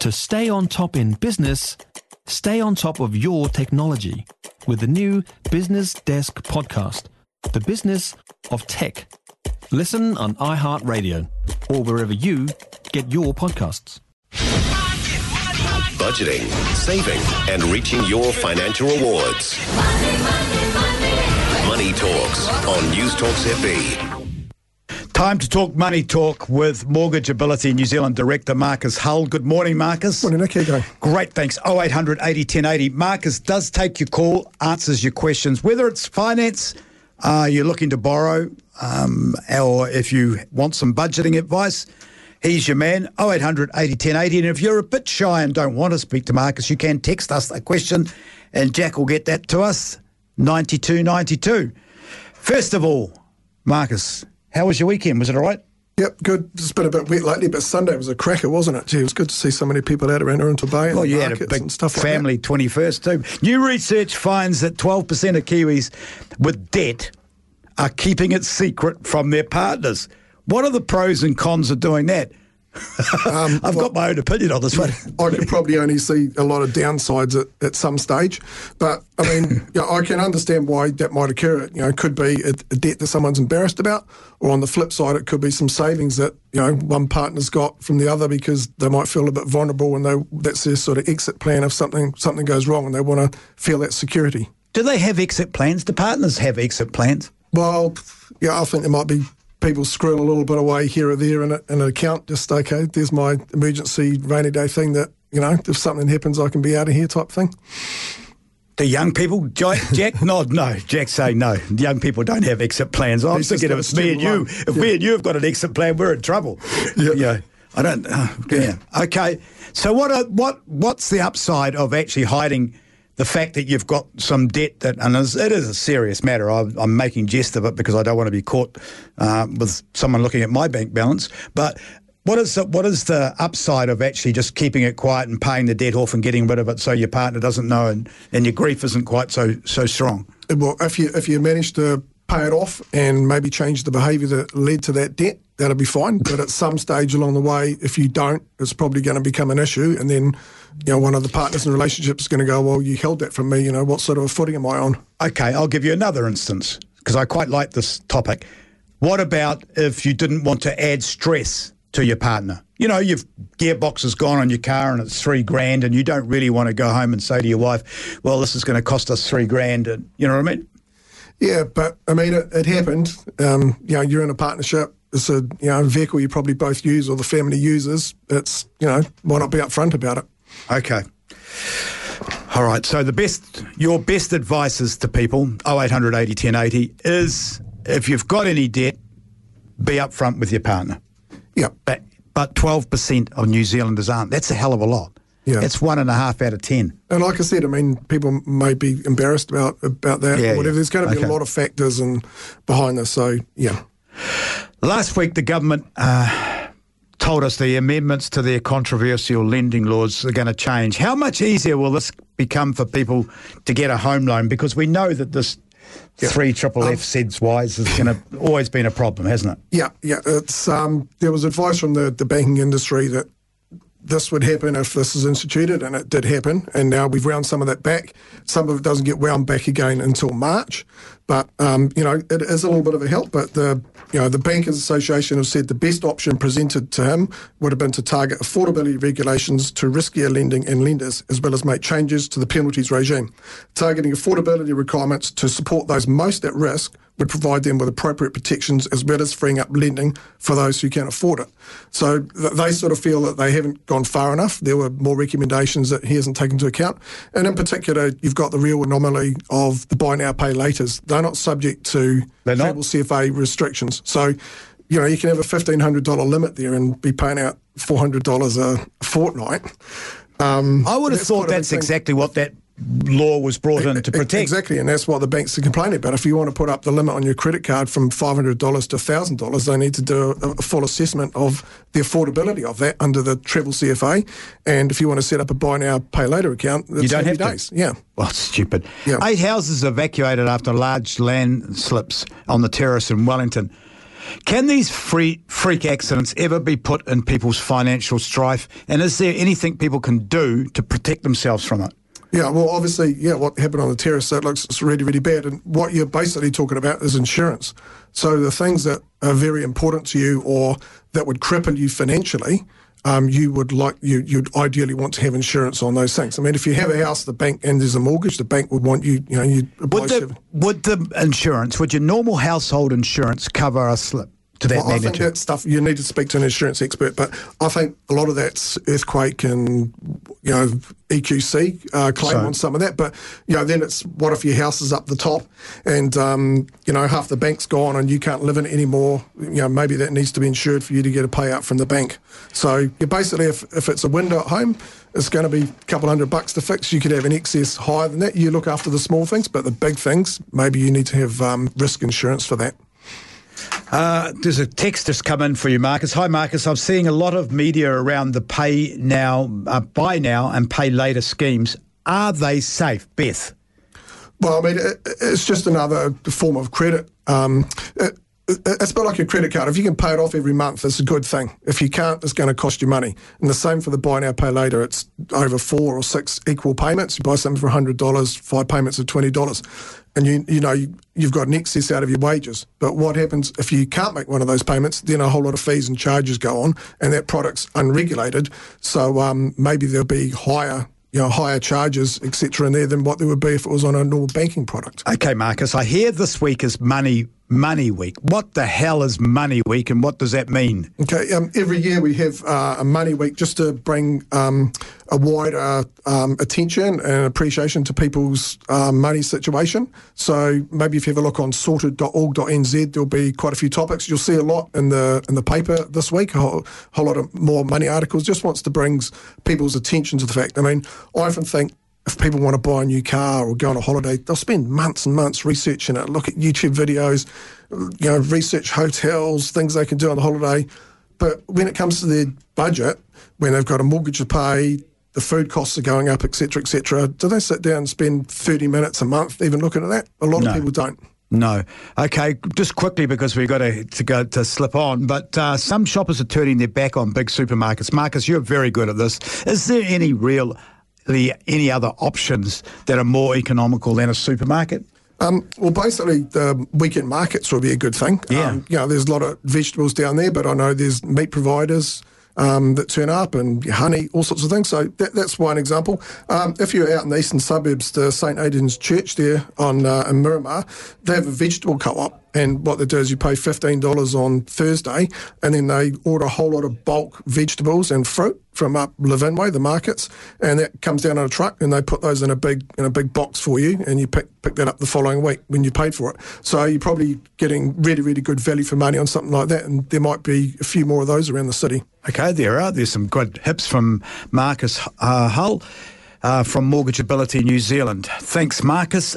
To stay on top in business, stay on top of your technology with the new Business Desk podcast, The Business of Tech. Listen on iHeartRadio or wherever you get your podcasts. Budgeting, saving, and reaching your financial rewards. Money Talks on Newstalk ZB. Time to talk money talk with Mortgage Ability New Zealand Director Marcus Hull. Good morning, Marcus. Morning, Nick. How you going? Great, thanks. 0800 80 1080. Marcus does take your call, answers your questions, whether it's finance, uh, you're looking to borrow, um, or if you want some budgeting advice, he's your man. 0800 80 1080. And if you're a bit shy and don't want to speak to Marcus, you can text us a question and Jack will get that to us. 9292. First of all, Marcus, how was your weekend? Was it all right? Yep, good. It's been a bit wet lately, but Sunday was a cracker, wasn't it? Gee, it was good to see so many people out around Oriental Bay and Well, you had a markets big and stuff like family 21st too. New research finds that 12% of Kiwis with debt are keeping it secret from their partners. What are the pros and cons of doing that? Um, I've got my own opinion on this one. I could probably only see a lot of downsides at, at some stage, but I mean, you know, I can understand why that might occur. You know, it could be a, a debt that someone's embarrassed about, or on the flip side, it could be some savings that you know one partner's got from the other because they might feel a bit vulnerable and they that's their sort of exit plan if something something goes wrong and they want to feel that security. Do they have exit plans? Do partners have exit plans? Well, yeah, I think there might be people screwing a little bit away here or there in, a, in an account. Just okay, there's my emergency rainy day thing that you know if something happens, I can be out of here type thing. Do young people, Jack, Jack nod no. Jack say no. The Young people don't have exit plans. I'm thinking just if it's got a me and you, if loan. me and you have got an exit plan, we're in trouble. Yeah. Yeah. I don't. Uh, yeah. Okay. So what? Are, what? What's the upside of actually hiding the fact that you've got some debt that, and it's- a serious matter. I'm, I'm making jest of it because I don't want to be caught uh, with someone looking at my bank balance. But what is the, what is the upside of actually just keeping it quiet and paying the debt off and getting rid of it so your partner doesn't know and, and your grief isn't quite so so strong? Well, if you if you manage to pay it off and maybe change the behaviour that led to that debt, that'll be fine. But at some stage along the way, if you don't, it's probably going to become an issue, and then you know one of the partners in the relationship is going to go, "Well, you held that from me. You know, what sort of a footing am I on?" Okay, I'll give you another instance because I quite like this topic. What about if you didn't want to add stress to your partner? You know, your gearbox has gone on your car and it's three grand, and you don't really want to go home and say to your wife, "Well, this is going to cost us three grand," and you know what I mean? Yeah, but I mean, it, it happened. Um, you know, you're in a partnership. It's a you know vehicle you probably both use or the family uses. It's you know why not be upfront about it? Okay. All right. So the best, your best advice is to people, 0800 80 1080, is if you've got any debt, be upfront with your partner. Yeah, But but twelve percent of New Zealanders aren't. That's a hell of a lot. Yeah. It's one and a half out of ten. and like I said, I mean, people may be embarrassed about about that Yeah, or whatever. yeah. There's going to be Okay. a lot of factors and behind this. So yeah. Last week, the government uh, told us the amendments to their controversial lending laws are going to change. How much easier will this become for people to get a home loan? Because we know that this three triple F SEDS wise has going to always been a problem, hasn't it? Yeah, yeah. It's um, there was advice from the, the banking industry that this would happen if this is instituted, and it did happen. And now we've wound some of that back. Some of it doesn't get wound back again until March, but um, you know it is a little bit of a help. But the you know the Bankers Association have said the best option presented to him would have been to target affordability regulations to riskier lending and lenders, as well as make changes to the penalties regime. Targeting affordability requirements to support those most at risk would provide them with appropriate protections as well as freeing up lending for those who can't afford it. So th- they sort of feel that they haven't gone far enough. There were more recommendations that he hasn't taken into account. And in particular, you've got the real anomaly of the buy now, pay laters. They're not subject to They're not? CCCFA restrictions. So, you know, you can have a $1,500 limit there and be paying out $400 a fortnight. Um, I would have thought quite a big that's exactly what that law was brought in to protect. Exactly, and that's what the banks are complaining about. If you want to put up the limit on your credit card from $500 to $1,000, they need to do a, a full assessment of the affordability of that under the CCCFA. And if you want to set up a buy now, pay later account, it's You don't 30 have to. Yeah. Well, stupid. Yeah. Eight houses evacuated after large landslips on the terrace in Wellington. Can these free, freak accidents ever be put in people's financial strife? And is there anything people can do to protect themselves from it? Yeah, well, obviously, yeah, what happened on the terrace, that looks it's really, really bad. And what you're basically talking about is insurance. So the things that are very important to you or that would cripple you financially, um, you would like you you'd ideally want to have insurance on those things. I mean, if you have a house, the bank and there's a mortgage, the bank would want you you know you would the, would the insurance would your normal household insurance cover a slip? to that well, magnitude? I think that stuff you need to speak to an insurance expert, but I think a lot of that's earthquake and you know EQC uh, claim so, on some of that. But you know, then it's what if your house is up the top and um, you know half the bank's gone and you can't live in it anymore? You know, maybe that needs to be insured for you to get a payout from the bank. So you basically, if if it's a window at home, it's going to be a couple hundred bucks to fix. You could have an excess higher than that. You look after the small things, but the big things, maybe you need to have um, risk insurance for that. Uh, there's a text that's come in for you, Marcus. Hi, Marcus. I'm seeing a lot of media around the pay now, uh, buy now, and pay later schemes. Are they safe, Beth? Well, I mean, it's just another form of credit. Um, it, it's a bit like a credit card. If you can pay it off every month, it's a good thing. If you can't, it's going to cost you money. And the same for the buy now, pay later. It's over four or six equal payments. You buy something for $100, five payments of $20. And you, you know, you, you've got an excess out of your wages. But what happens if you can't make one of those payments? Then a whole lot of fees and charges go on, and that product's unregulated. So um, maybe there'll be higher you know, higher charges, etc., in there than what there would be if it was on a normal banking product. Okay, Marcus, I hear this week is money Money Week. What the hell is Money Week and what does that mean? Okay, um, every year we have uh, a Money Week just to bring um, a wider um, attention and appreciation to people's uh, money situation. So maybe if you have a look on sorted.org.nz, there'll be quite a few topics. You'll see a lot in the in the paper this week, a whole, whole lot of more money articles. Just wants to bring people's attention to the fact. I mean, I often think if people want to buy a new car or go on a holiday, they'll spend months and months researching it, look at YouTube videos, you know, research hotels, things they can do on the holiday. But when it comes to their budget, when they've got a mortgage to pay, the food costs are going up, etc., etc., do they sit down and spend 30 minutes a month even looking at that? A lot no. of people don't. No. Okay, just quickly because we've got to, to go to slip on, but uh, some shoppers are turning their back on big supermarkets. Marcus, you're very good at this. Is there any real any other options that are more economical than a supermarket? Um, well, basically, the weekend markets will be a good thing. Yeah. Um, you know, there's a lot of vegetables down there, but I know there's meat providers um, that turn up and honey, all sorts of things. So that, that's one example. Um, if you're out in the eastern suburbs, the St. Aidan's Church there on uh, in Miramar, they have a vegetable co-op. And what they do is you pay $15 on Thursday and then they order a whole lot of bulk vegetables and fruit from up Levin way, the markets, and that comes down on a truck and they put those in a big in a big box for you and you pick pick that up the following week when you paid for it. So you're probably getting really, really good value for money on something like that and there might be a few more of those around the city. Okay, there are. There's some good hips from Marcus uh, Hull. Uh, from Mortgage Ability New Zealand. Thanks, Marcus.